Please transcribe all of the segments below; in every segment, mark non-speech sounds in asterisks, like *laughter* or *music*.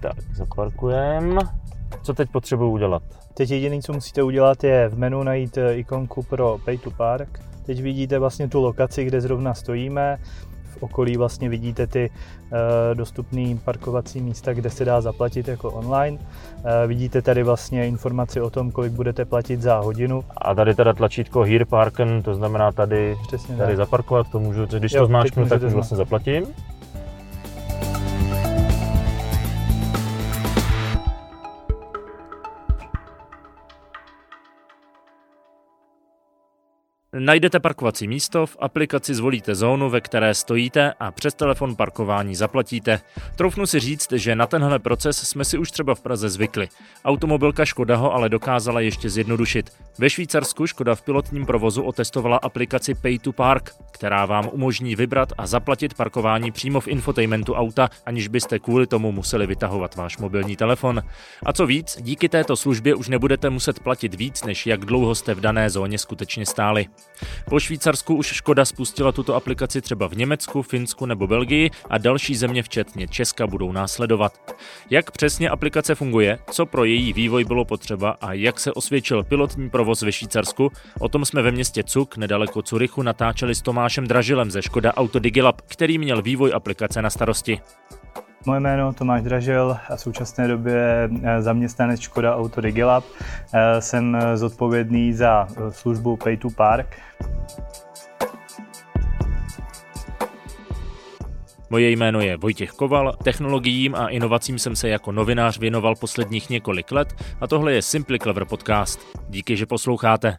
Tak, zaparkujeme. Co teď potřebuji udělat? Teď jediné, co musíte udělat, je v menu najít eh, ikonku pro Pay to Park. Teď vidíte vlastně tu lokaci, kde zrovna stojíme. V okolí vlastně vidíte ty uh, dostupné parkovací místa, kde se dá zaplatit jako online. Uh, vidíte tady vlastně informaci o tom, kolik budete platit za hodinu. A tady teda tlačítko Here Parken, to znamená tady, Přesně tady tak. zaparkovat, to můžu, když Jo, to zmáčknu, tak už vlastně zaplatím. Najdete parkovací místo, v aplikaci zvolíte zónu, ve které stojíte a přes telefon parkování zaplatíte. Troufnu si říct, že na tenhle proces jsme si už třeba v Praze zvykli. Automobilka Škoda ho ale dokázala ještě zjednodušit. Ve Švýcarsku Škoda v pilotním provozu otestovala aplikaci Pay to Park, která vám umožní vybrat a zaplatit parkování přímo v infotainmentu auta, aniž byste kvůli tomu museli vytahovat váš mobilní telefon. A co víc, díky této službě už nebudete muset platit víc, než jak dlouho jste v dané zóně skutečně stáli. Po Švýcarsku už Škoda spustila tuto aplikaci třeba v Německu, Finsku nebo Belgii a další země včetně Česka budou následovat. Jak přesně aplikace funguje, co pro její vývoj bylo potřeba a jak se osvědčil pilotní provoz ve Švýcarsku, o tom jsme ve městě Cuk nedaleko Curychu natáčeli s Tomášem Dražilem ze Škoda Auto Digilab, který měl vývoj aplikace na starosti. Moje jméno Tomáš Dražil a v současné době eh, zaměstnanec Škoda Auto Digilab. Eh, Jsem eh, zodpovědný za službu Pay to Park. Moje jméno je Vojtěch Koval, technologiím a inovacím jsem se jako novinář věnoval posledních několik let a tohle je Simply Clever podcast. Díky, že posloucháte.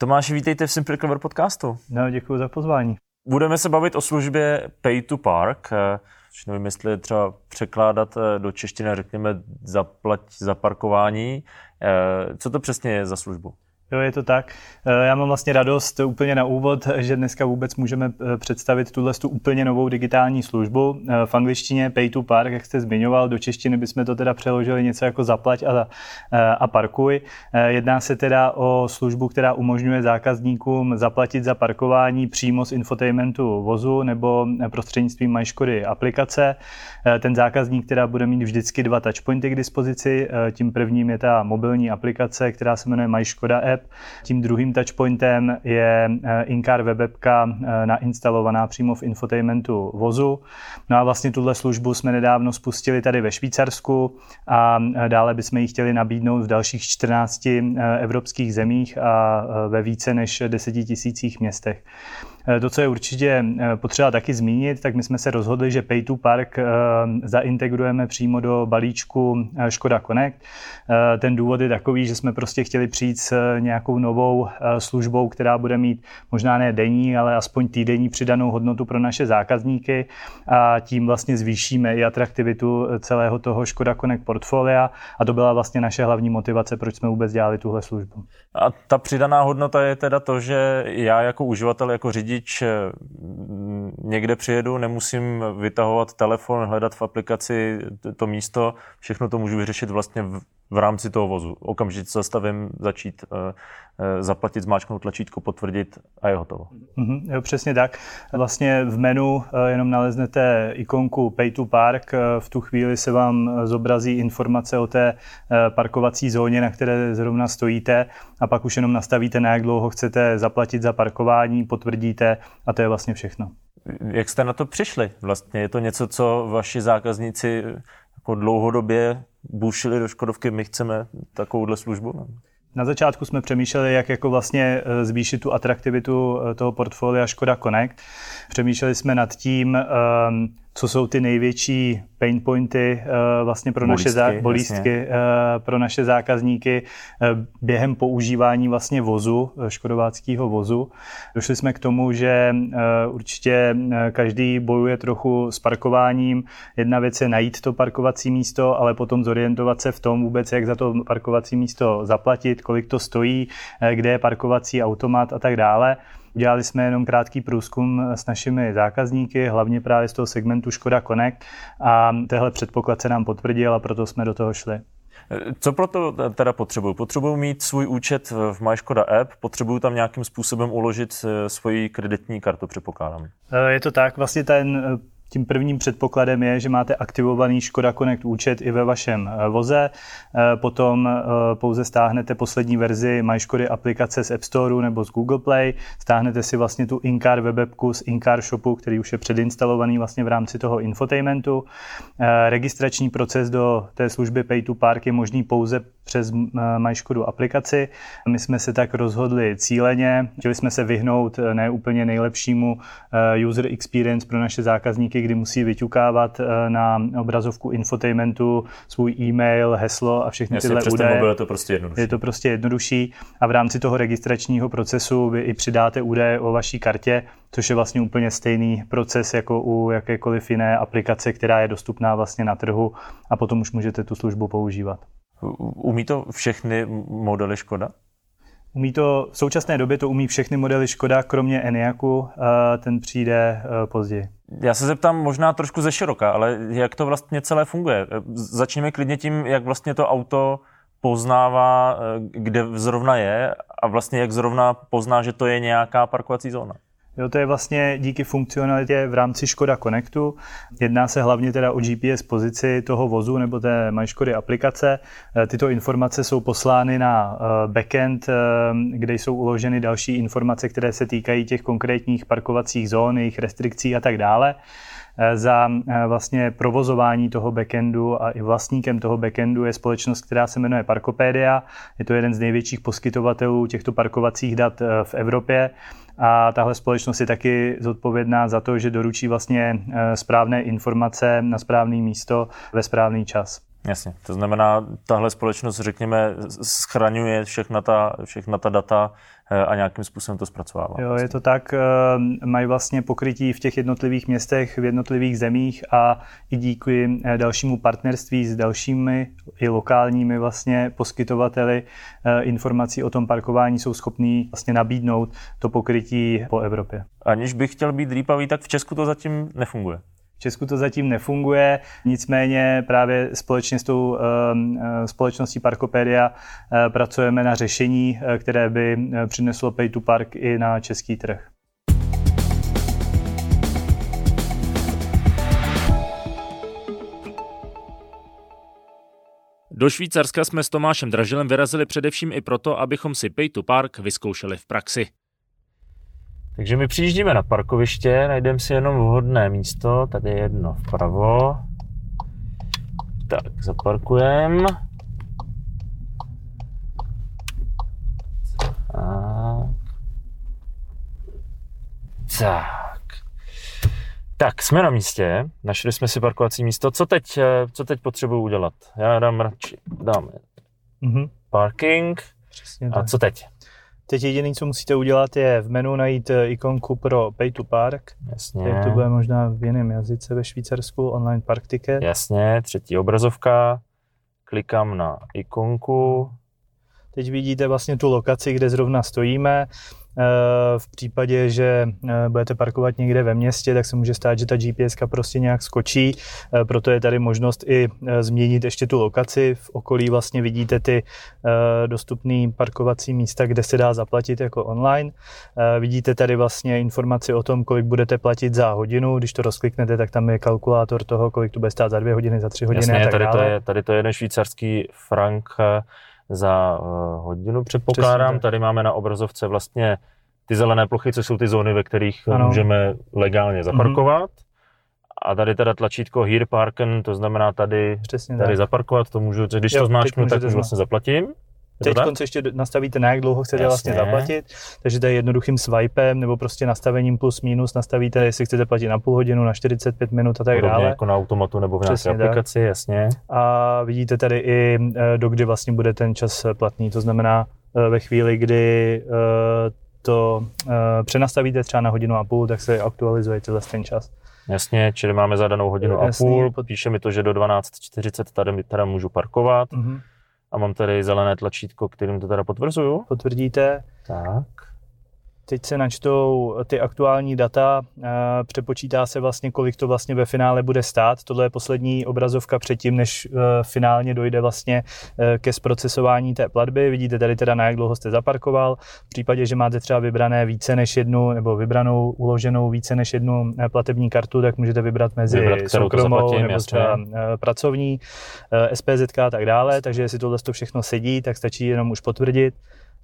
Tomáši, vítejte v Simple Clever podcastu. No, děkuji za pozvání. Budeme se bavit o službě Pay to Park. eh, což nevím, jestli je třeba překládat eh, do češtiny, řekněme, zaplať za parkování. Eh, Co to přesně je za službu? Jo, je to tak. Eh, Já mám vlastně radost úplně na úvod, že dneska vůbec můžeme eh, představit tuhle tu úplně novou digitální službu. Eh, V angličtině Pay to Park, jak jste zmiňoval, do češtiny bychom to teda přeložili něco jako zaplať a, a parkuj. Jedná se teda o službu, která umožňuje zákazníkům zaplatit za parkování přímo z infotainmentu vozu nebo prostřednictvím MyŠkody aplikace. Ten zákazník teda bude mít vždycky dva touchpointy k dispozici. Tím prvním je ta mobilní aplikace, která se jmenuje MyŠkoda app. Tím druhým touchpointem je eh, in-car web appka eh, nainstalovaná přímo v infotainmentu vozu. No a vlastně tuhle službu jsme nedávno spustili tady ve Švýcarsku a eh, dále bychom ji chtěli nabídnout v dalších 14 eh, evropských zemích a ve více než 10 tisících městech. Eh, To, co je určitě eh, potřeba taky zmínit, tak my jsme se rozhodli, že Pay to Park eh, zaintegrujeme přímo do balíčku Škoda Connect. Ten důvod je takový, že jsme prostě chtěli přijít s nějakou novou službou, která bude mít možná ne denní, ale aspoň týdenní přidanou hodnotu pro naše zákazníky a tím vlastně zvýšíme i atraktivitu celého toho Škoda Connect portfolia a to byla vlastně naše hlavní motivace, proč jsme vůbec dělali tuhle službu. A ta přidaná hodnota je teda to, že já jako uživatel, jako řidič powiedzieć někde přijedu, nemusím vytahovat telefon, hledat v aplikaci to místo, všechno to můžu vyřešit vlastně v, v rámci toho vozu. Okamžitě zastavím, začít uh, uh, zaplatit, zmáčknout tlačítko, potvrdit a je hotovo. Mhm, jo, přesně tak. Vlastně v menu eh, jenom naleznete ikonku Pay to Park. Eh, V tu chvíli se vám eh, zobrazí informace o té eh, parkovací zóně, na které zrovna stojíte a pak už jenom nastavíte, na jak dlouho chcete zaplatit za parkování, potvrdíte a to je vlastně všechno. Jak jste na to přišli? Vlastně je to něco, co vaši zákazníci jako dlouhodobě bušili do Škodovky, my chceme takovouhle službu? Na začátku jsme přemýšleli, jak jako vlastně eh, zvýšit tu atraktivitu eh, toho portfolia Škoda Connect. Přemýšleli jsme nad tím, ehm, co jsou ty největší pain pointy eh, vlastně pro naše Bolístky, zá- bolístky eh, pro naše zákazníky eh, během používání vlastně vozu, škodováckého vozu. Došli jsme k tomu, že určitě každý bojuje trochu s parkováním. Jedna věc je najít to parkovací místo, ale potom zorientovat se v tom vůbec, jak za to parkovací místo zaplatit, kolik to stojí, kde je parkovací automat a tak dále. Udělali jsme jenom krátký průzkum s našimi zákazníky, hlavně právě z toho segmentu Škoda Connect a tehle předpoklad se nám potvrdil a proto jsme do toho šli. Co pro to teda potřebuju? Potřebuju mít svůj účet v MyŠkoda app, potřebuju tam nějakým způsobem uložit svoji kreditní kartu, předpokládám. Je to tak, vlastně ten tím prvním předpokladem je, že máte aktivovaný Škoda Connect účet i ve vašem eh, voze. Eh, potom eh, pouze stáhnete poslední verzi MyŠkody aplikace z App Store nebo z Google Play. Stáhnete si vlastně tu Incar webepku z Incar Shopu, který už je předinstalovaný vlastně v rámci toho infotainmentu. Registrační proces do té služby Pay to Park je možný pouze přes MyŠkodu aplikaci. My jsme se tak rozhodli cíleně. Chtěli jsme se vyhnout ne úplně nejlepšímu user experience pro naše zákazníky, kdy musí vyťukávat eh, na obrazovku infotainmentu svůj e-mail, heslo a všechny Jasně, tyhle údaje. Mobil je to prostě jednodušší. Je to prostě jednodušší a v rámci toho registračního procesu vy i přidáte údaje o vaší kartě, což je vlastně úplně stejný proces jako u jakékoliv jiné aplikace, která je dostupná vlastně na trhu a potom už můžete tu službu používat. Umí to všechny modely Škoda? Umí to, v současné době to umí všechny modely Škoda, kromě Eniaku, ten přijde eh, později. Já se zeptám možná trošku ze široka, ale jak to vlastně celé funguje? Začněme klidně tím, jak vlastně to auto poznává, eh, kde zrovna je a vlastně jak zrovna pozná, že to je nějaká parkovací zóna. Jo, to je vlastně díky funkcionalitě v rámci Škoda Connectu. Jedná se hlavně teda o GPS pozici toho vozu nebo té MyŠkody aplikace. Eh, tyto informace jsou poslány na eh, backend, eh, kde jsou uloženy další informace, které se týkají těch konkrétních parkovacích zón, jejich restrikcí a tak dále za vlastně provozování toho backendu a i vlastníkem toho backendu je společnost, která se jmenuje Parkopedia. Je to jeden z největších poskytovatelů těchto parkovacích dat v Evropě a tahle společnost je taky zodpovědná za to, že doručí vlastně eh, správné informace na správné místo ve správný čas. Jasně, to znamená, tahle společnost, řekněme, schraňuje všechna ta, všechna ta data eh, a nějakým způsobem to zpracovává. Jo, je to tak, eh, mají vlastně pokrytí v těch jednotlivých městech, v jednotlivých zemích a i díky eh, dalšímu partnerství s dalšími i lokálními vlastně poskytovateli informací o tom parkování jsou schopní vlastně nabídnout to pokrytí po Evropě. Aniž bych chtěl být rýpavý, tak v Česku to zatím nefunguje. Česku to zatím nefunguje, nicméně právě společně s tou ehm, eh, společností Parkopedia eh, pracujeme na řešení, eh, které by přineslo Pay to Park i na český trh. Do Švýcarska jsme s Tomášem Dražilem vyrazili především i proto, abychom si Pay to Park vyzkoušeli v praxi. Takže my přijíždíme na parkoviště, najdeme si jenom vhodné místo, tady je jedno vpravo. Tak, zaparkujeme. Tak. Tak. Jsme na místě, našli jsme si parkovací místo. Co teď, eh, co teď potřebuji udělat? Já dám radši, dáme mm-hmm. parking. Přesně A tak. co teď? Teď jediné, co musíte udělat, je v menu najít eh, ikonku pro Pay to Park. Jasně. Jak to bude možná v jiném jazyce ve Švýcarsku, online park ticket. Jasně, třetí obrazovka. Klikám na ikonku. Teď vidíte vlastně tu lokaci, kde zrovna stojíme. Eh, v případě, že eh, budete parkovat někde ve městě, tak se může stát, že ta GPS prostě nějak skočí, eh, proto je tady možnost i změnit ještě tu lokaci. V okolí vlastně vidíte ty dostupné parkovací místa, kde se dá zaplatit jako online. Vidíte tady vlastně informaci o tom, kolik budete platit za hodinu. Když to rozkliknete, tak tam je kalkulátor toho, kolik to bude stát za dvě hodiny, za tři hodiny Jasně, a tak tady, dále. To je, tady to je jeden švýcarský frank za uh, hodinu, předpokládám. Přesně, Tady máme na obrazovce vlastně ty zelené plochy, co jsou ty zóny, ve kterých ano. můžeme legálně zaparkovat. Mm-hmm. A tady teda tlačítko Here Parken, to znamená tady, Přesně tady tak. zaparkovat, to můžu, když jo, to zmáčknu, tak vlastně zaplatím. Teď konce ještě nastavíte, na jak dlouho chcete vlastně Jasně. vlastně zaplatit, takže to je jednoduchým swipem nebo prostě nastavením plus minus nastavíte, jestli chcete platit na půl hodinu, na 45 minut a tak Podobně dále. jako na automatu nebo v nějaké Přesně aplikaci, tak. jasně. A vidíte tady i, eh, do kdy vlastně bude ten čas platný, to znamená eh, ve chvíli, kdy eh, to přenastavíte třeba na hodinu a půl, tak se aktualizuje tenhle ten čas. Jasně, čili máme zadanou hodinu Jasný. a půl, píše mi to, že do 12.40 tady, tady můžu parkovat. Mm-hmm a mám tady zelené tlačítko, kterým to teda potvrzuju. Potvrdíte. Tak. Teď se načtou ty aktuální data, přepočítá se vlastně, kolik to vlastně ve finále bude stát. Tohle je poslední obrazovka předtím, než finálně dojde vlastně ke zprocesování té platby. Vidíte tady teda, na jak dlouho jste zaparkoval. V případě, že máte třeba vybrané více než jednu, nebo vybranou, uloženou více než jednu platební kartu, tak můžete vybrat mezi vybrat, soukromou zaplatím, nebo třeba pracovní, SPZ a tak dále. Takže jestli tohle to všechno sedí, tak stačí jenom už potvrdit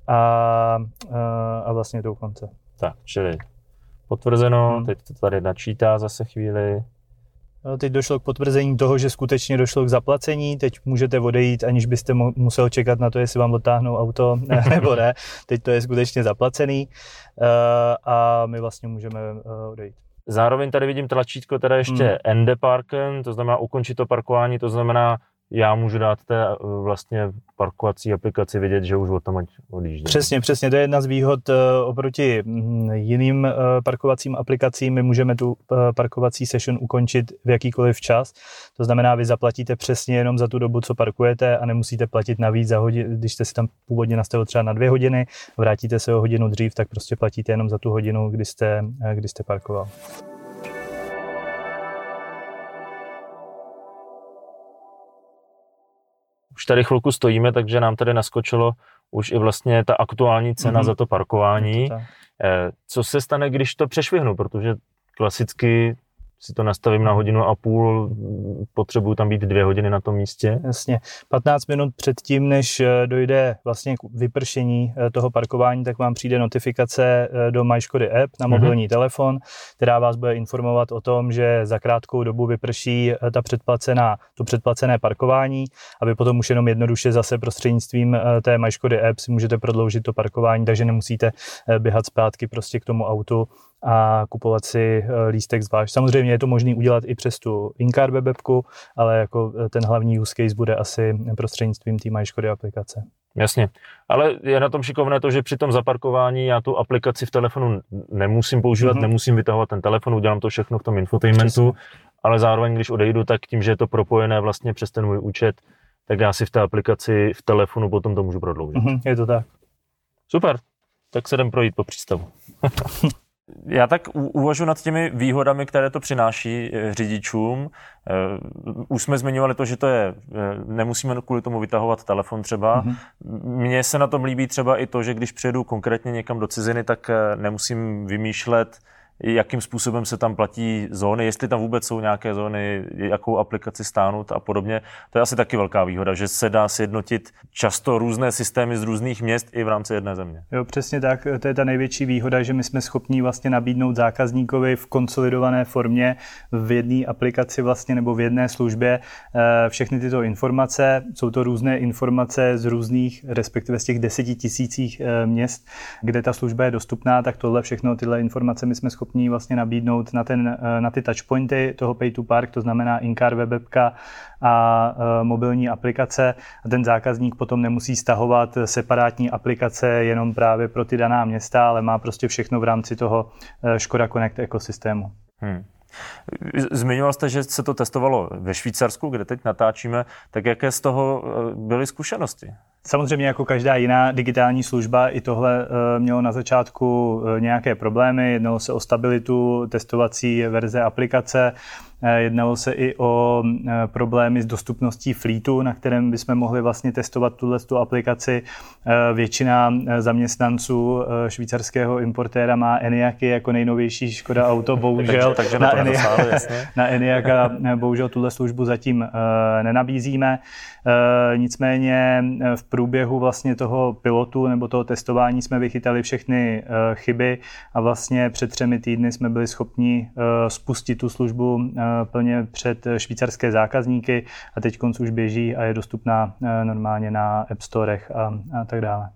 a, a, a vlastně do konce. Tak, čili potvrzeno, hmm. teď to tady načítá zase chvíli. No, teď došlo k potvrzení toho, že skutečně došlo k zaplacení. Teď můžete odejít, aniž byste musel čekat na to, jestli vám odtáhnou auto *laughs* nebo ne. Teď to je skutečně zaplacený eh, a my vlastně můžeme eh, odejít. Zároveň tady vidím tlačítko teda ještě hmm. Ende Parken, to znamená ukončit to parkování, to znamená já můžu dát té eh, vlastně parkovací aplikaci vědět, že už od tam odjíždím. Přesně, přesně. To je jedna z výhod eh, oproti mm, jiným eh, parkovacím aplikacím. My můžeme tu parkovací session ukončit v jakýkoliv čas. To znamená, vy zaplatíte přesně jenom za tu dobu, co parkujete a nemusíte platit navíc za hodinu. Když jste si tam původně nastavil třeba na dvě hodiny, vrátíte se o hodinu dřív, tak prostě platíte jenom za tu hodinu, kdy jste, kdy jste parkoval. Už tady chvilku stojíme, takže nám tady naskočilo už i vlastně ta aktuální cena mm-hmm. za to parkování. To eh, Co se stane, když to přešvihnu, protože klasicky si to nastavím na hodinu a půl, potřebuju tam být dvě hodiny na tom místě. Jasně. 15 minut před tím, než eh, dojde vlastně k vypršení eh, toho parkování, tak vám přijde notifikace eh, do MySkody app na mhm. mobilní mm-hmm. telefon, která vás bude informovat o tom, že za krátkou dobu vyprší ta předplacená, to předplacené parkování a vy potom už jenom jednoduše zase prostřednictvím té MySkody app si můžete prodloužit to parkování, takže nemusíte běhat zpátky prostě k tomu autu a kupovat si eh, lístek zvlášť. Samozřejmě je to možné udělat i přes tu Incar webku, ale jako eh, ten hlavní use case bude asi prostřednictvím té Škody aplikace. Jasně, ale je na tom šikovné to, že při tom zaparkování já tu aplikaci v telefonu nemusím používat, mm-hmm. nemusím vytahovat ten telefon, udělám to všechno v tom infotainmentu, Přesně. ale zároveň, když odejdu, tak tím, že je to propojené vlastně přes ten můj účet, tak já si v té aplikaci v telefonu potom to můžu prodloužit. Mm-hmm, je to tak. Super, tak se jdem projít po přístavu. *laughs* Já tak uvažu nad těmi výhodami, které to přináší eh, řidičům. Eh, už jsme zmiňovali to, že to je, eh, nemusíme kvůli tomu vytahovat telefon třeba. Mm-hmm. Mně se na tom líbí třeba i to, že když přijedu konkrétně někam do ciziny, tak nemusím vymýšlet, jakým způsobem se tam platí zóny, jestli tam vůbec jsou nějaké zóny, jakou aplikaci stáhnout a podobně. To je asi taky velká výhoda, že se dá sjednotit často různé systémy z různých měst i v rámci jedné země. Jo, přesně tak. To je ta největší výhoda, že my jsme schopni vlastně nabídnout zákazníkovi v konsolidované formě v jedné aplikaci vlastně nebo v jedné službě eh, všechny tyto informace. Jsou to různé informace z různých, respektive z těch deseti tisících eh, měst, kde ta služba je dostupná, tak tohle všechno, tyhle informace my jsme schopni schopní vlastně nabídnout na, ten, eh, na ty touchpointy toho Pay to Park, to znamená Incar webka a eh, mobilní aplikace a ten zákazník potom nemusí stahovat separátní aplikace jenom právě pro ty daná města, ale má prostě všechno v rámci toho eh, Škoda Connect ekosystému. Hmm. Zmiňoval jste, že se to testovalo ve Švýcarsku, kde teď natáčíme, tak jaké z toho byly zkušenosti? Samozřejmě jako každá jiná digitální služba, i tohle eh, mělo na začátku eh, nějaké problémy. Jednalo se o stabilitu testovací verze aplikace, Eh, jednalo se i o problémy s dostupností flítu, na kterém bychom mohli vlastně testovat tuhle tu aplikaci. Většina zaměstnanců švýcarského importéra má Eniaky jako nejnovější Škoda auto, *laughs* bohužel takže, takže na, na, Eniaka, *laughs* na Eniaka bohužel tuhle službu zatím nenabízíme. Nicméně v průběhu vlastně toho pilotu nebo toho testování jsme vychytali všechny chyby a vlastně před třemi týdny jsme byli schopni spustit tu službu plně před švýcarské zákazníky a teď už běží a je dostupná eh, normálně na App Storech a, a tak dále.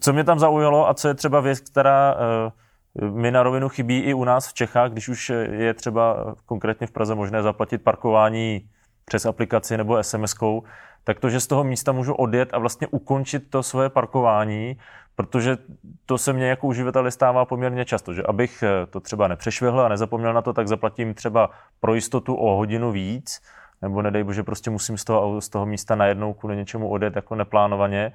Co mě tam zaujalo a co je třeba věc, která eh, mi na rovinu chybí i u nás v Čechách, když už je třeba konkrétně v Praze možné zaplatit parkování přes aplikaci nebo SMS-kou, tak to, že z toho místa můžu odjet a vlastně ukončit to svoje parkování, protože to se mně jako uživateli stává poměrně často, že abych eh, to třeba nepřešvihl a nezapomněl na to, tak zaplatím třeba pro jistotu o hodinu víc, nebo nedej bože, prostě musím z toho, z toho místa najednou kvůli něčemu odjet jako neplánovaně.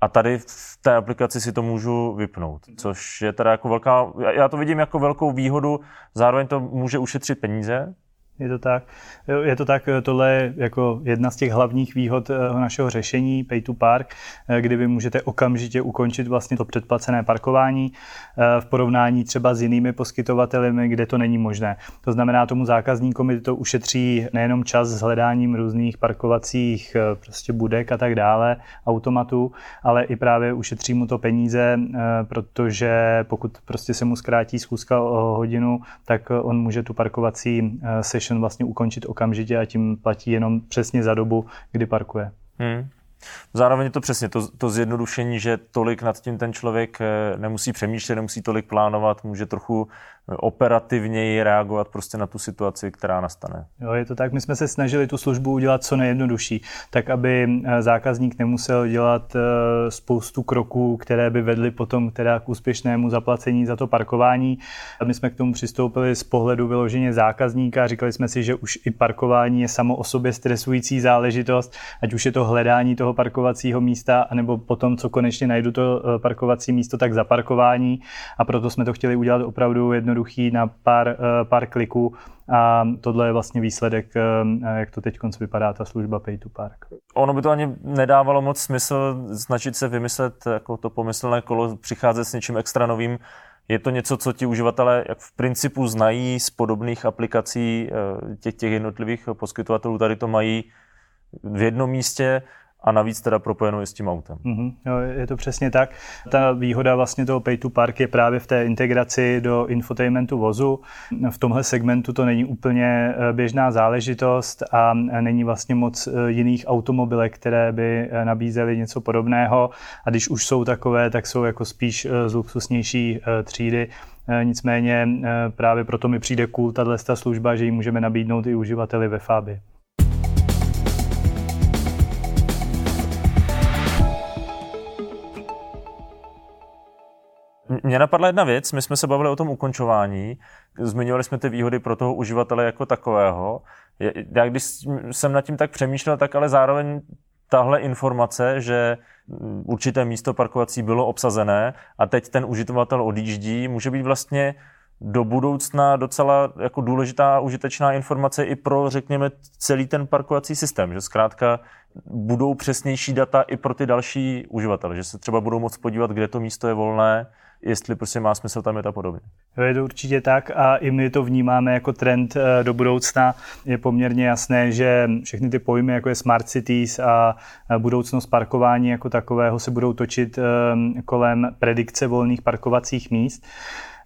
a tady v té aplikaci si to můžu vypnout, což je teda jako velká, já to vidím jako velkou výhodu, zároveň to může ušetřit peníze, je to tak. Je to tak, tohle je jako jedna z těch hlavních výhod eh, našeho řešení Pay to Park, eh, kdy vy můžete okamžitě ukončit vlastně to předplacené parkování eh, v porovnání třeba s jinými poskytovateli, kde to není možné. To znamená, tomu zákazníkovi to ušetří nejenom čas s hledáním různých parkovacích prostě budek a tak dále, automatů, ale i právě ušetří mu to peníze, protože pokud prostě se mu zkrátí schůzka o hodinu, tak on může tu parkovací session session vlastně ukončit okamžitě a tím platí jenom přesně za dobu, kdy parkuje. Hmm. Zároveň je to přesně to, to zjednodušení, že tolik nad tím ten člověk eh, nemusí přemýšlet, nemusí tolik plánovat, může trochu operativněji reagovat prostě na tu situaci, která nastane. Jo, je to tak. My jsme se snažili tu službu udělat co nejjednodušší, tak aby eh, zákazník nemusel dělat eh, spoustu kroků, které by vedly potom teda k úspěšnému zaplacení za to parkování. My jsme k tomu přistoupili z pohledu vyloženě zákazníka. Říkali jsme si, že už i parkování je samo o sobě stresující záležitost, ať už je to hledání toho parkovacího místa, anebo potom, co konečně najdu to eh, parkovací místo, tak zaparkování. A proto jsme to chtěli udělat opravdu jedno jednoduchý na pár, eh, pár kliků a tohle je vlastně výsledek, eh, jak to teď vypadá ta služba Pay to Park. Ono by to ani nedávalo moc smysl snažit se vymyslet jako to pomyslné kolo, přicházet s něčím extra novým. Je to něco, co ti uživatelé jak v principu znají z podobných aplikací eh, těch, těch jednotlivých poskytovatelů. Tady to mají v jednom místě a navíc teda propojenou i s tím autem. Mm-hmm, jo, je to přesně tak. Ta výhoda vlastně toho Pay to Park je právě v té integraci do infotainmentu vozu. V tomhle segmentu to není úplně eh, běžná záležitost a není vlastně moc eh, jiných automobilek, které by eh, nabízely něco podobného. A když už jsou takové, tak jsou jako spíš z luxusnější třídy. Nicméně právě proto mi přijde cool tahle služba, že ji můžeme nabídnout i uživateli ve Fabi. Mě napadla jedna věc, my jsme se bavili o tom ukončování, zmiňovali jsme ty výhody pro toho uživatele jako takového. Já když jsem nad tím tak přemýšlel, tak ale zároveň tahle informace, že určité místo parkovací bylo obsazené a teď ten uživatel odjíždí, může být vlastně do budoucna docela jako důležitá a užitečná informace i pro, řekněme, celý ten parkovací systém, že zkrátka budou přesnější data i pro ty další uživatele, že se třeba budou moct podívat, kde to místo je volné, jestli prostě má smysl tam jet a podobně. Jo, je to určitě tak a i my to vnímáme jako trend eh, do budoucna. Je poměrně jasné, že všechny ty pojmy, jako je smart cities a budoucnost parkování jako takového se budou točit eh, kolem predikce volných parkovacích míst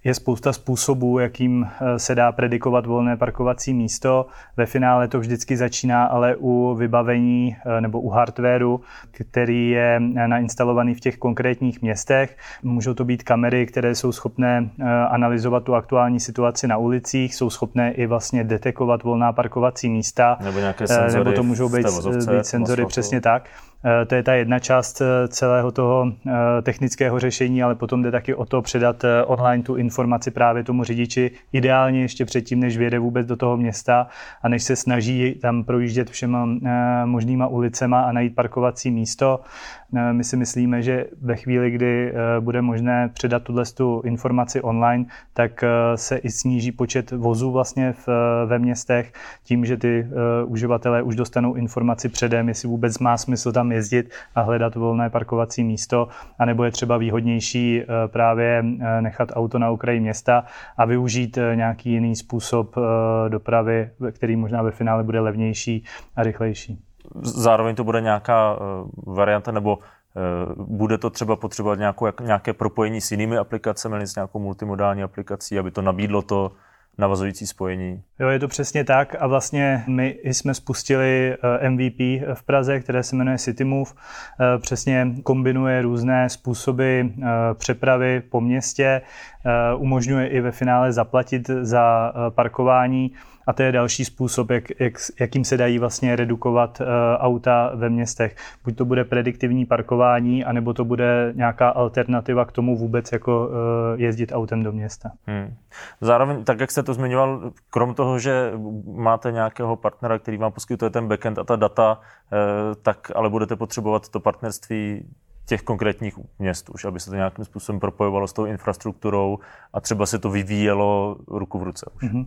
je spousta způsobů, jakým eh, se dá predikovat volné parkovací místo. Ve finále to vždycky začíná ale u vybavení eh, nebo u hardwareu, který je eh, nainstalovaný v těch konkrétních městech. Můžou to být kamery, které jsou schopné analyzovat tu aktuální situaci na ulicích, jsou schopné i vlastně detekovat volná parkovací místa. Nebo nějaké senzory Nebo to můžou být, být senzory, přesně tak. Eh, to je ta jedna část eh, celého toho eh, technického řešení, ale potom jde taky o to předat online tu informaci právě tomu řidiči, ideálně ještě předtím, než vyjede vůbec do toho města a než se snaží tam projíždět všema možnýma ulicema a najít parkovací místo. My si myslíme, že ve chvíli, kdy bude možné předat tuhle tu informaci online, tak se i sníží počet vozů vlastně v, ve městech tím, že ty uživatelé už dostanou informaci předem, jestli vůbec má smysl tam jezdit a hledat volné parkovací místo, anebo je třeba výhodnější eh, právě eh, nechat auto na okraji města a využít eh, nějaký jiný způsob dopravy, který možná ve finále bude levnější a rychlejší. Zároveň to bude nějaká varianta nebo bude to třeba potřebovat nějakou, nějaké propojení s jinými aplikacemi, s nějakou multimodální aplikací, aby to nabídlo to navazující spojení. Jo, je to přesně tak a vlastně my jsme spustili eh, MVP v Praze, které se jmenuje CityMove. Eh, přesně kombinuje různé způsoby eh, přepravy po městě, umožňuje i ve finále zaplatit za parkování a to je další způsob, jak, jak, jakým se dají vlastně redukovat uh, auta ve městech. Buď to bude prediktivní parkování, anebo to bude nějaká alternativa k tomu vůbec jako uh, jezdit autem do města. Hmm. Zároveň, tak jak jste to zmiňoval, krom toho, že máte nějakého partnera, který vám poskytuje ten backend a ta data, uh, tak ale budete potřebovat to partnerství těch konkrétních měst už, aby se to nějakým způsobem propojovalo s tou infrastrukturou a třeba se to vyvíjelo ruku v ruce už. Mm-hmm.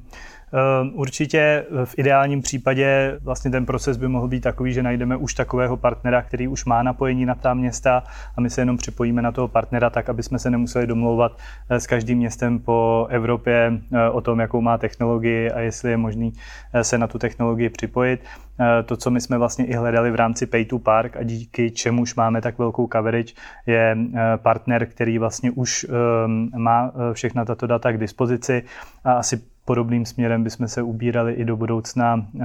Určitě v ideálním případě vlastně ten proces by mohl být takový, že najdeme už takového partnera, který už má napojení na ta města a my se jenom připojíme na toho partnera tak, aby jsme se nemuseli domlouvat eh, s každým městem po Evropě eh, o tom, jakou má technologii a jestli je možný se na tu technologii připojit. To, co my jsme vlastně i hledali v rámci Pay to Park a díky čemuž máme tak velkou coverage, je partner, který vlastně už má všechna tato data k dispozici a asi podobným směrem bychom se ubírali i do budoucna eh,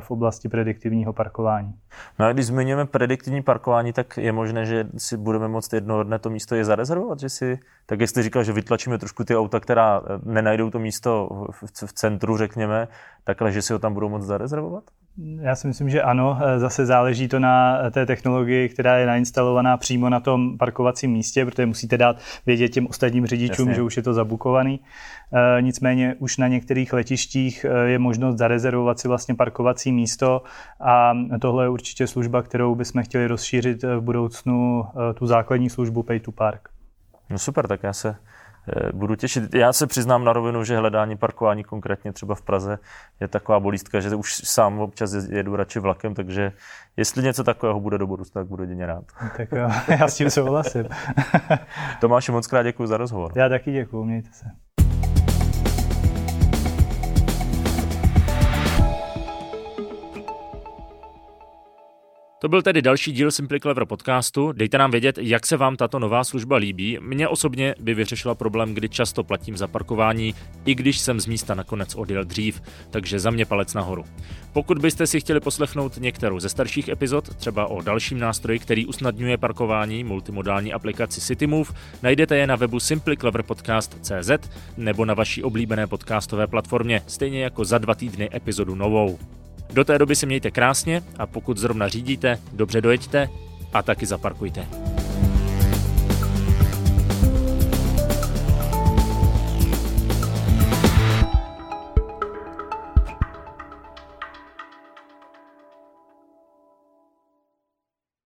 v oblasti prediktivního parkování. No a když zmiňujeme prediktivní parkování, tak je možné, že si budeme moct jednoho dne to místo je zarezervovat, že si, tak jestli říkal, že vytlačíme trošku ty auta, která eh, nenajdou to místo v centru, řekněme, takhle, že si ho tam budou moct zarezervovat? Já si myslím, že ano. Eh, zase záleží to na té technologii, která je nainstalovaná přímo na tom parkovacím místě, protože musíte dát vědět těm ostatním řidičům, Jasně. že už je to zabukovaný. Eh, nicméně už na některých letištích eh, je možnost zarezervovat si vlastně parkovací místo a tohle je určitě služba, kterou bychom chtěli rozšířit v budoucnu, tu základní službu Pay to Park. No super, tak já se Eh, budu těšit. Já se přiznám na rovinu, že hledání parkování konkrétně třeba v Praze je taková bolístka, že už sám občas jedu radši vlakem, takže jestli něco takového bude do budoucna, tak budu jedině rád. Tak jo, *laughs* já s tím souhlasím. Tomáši, moc krát děkuji za rozhovor. Já taky děkuji, mějte se. To byl tedy další díl Simply Clever podcastu. Dejte nám vědět, jak se vám tato nová služba líbí. Mně osobně by vyřešila problém, kdy často platím za parkování, i když jsem z místa nakonec odjel dřív, takže za mě palec nahoru. Pokud byste si chtěli poslechnout některou ze starších epizod, třeba o dalším nástroji, který usnadňuje parkování, multimodální aplikaci CityMove, najdete je na webu simplycleverpodcast.cz nebo na vaší oblíbené podcastové platformě, stejně jako za dva týdny epizodu novou. Do té doby si mějte krásně a pokud zrovna řídíte, dobře dojeďte a taky zaparkujte.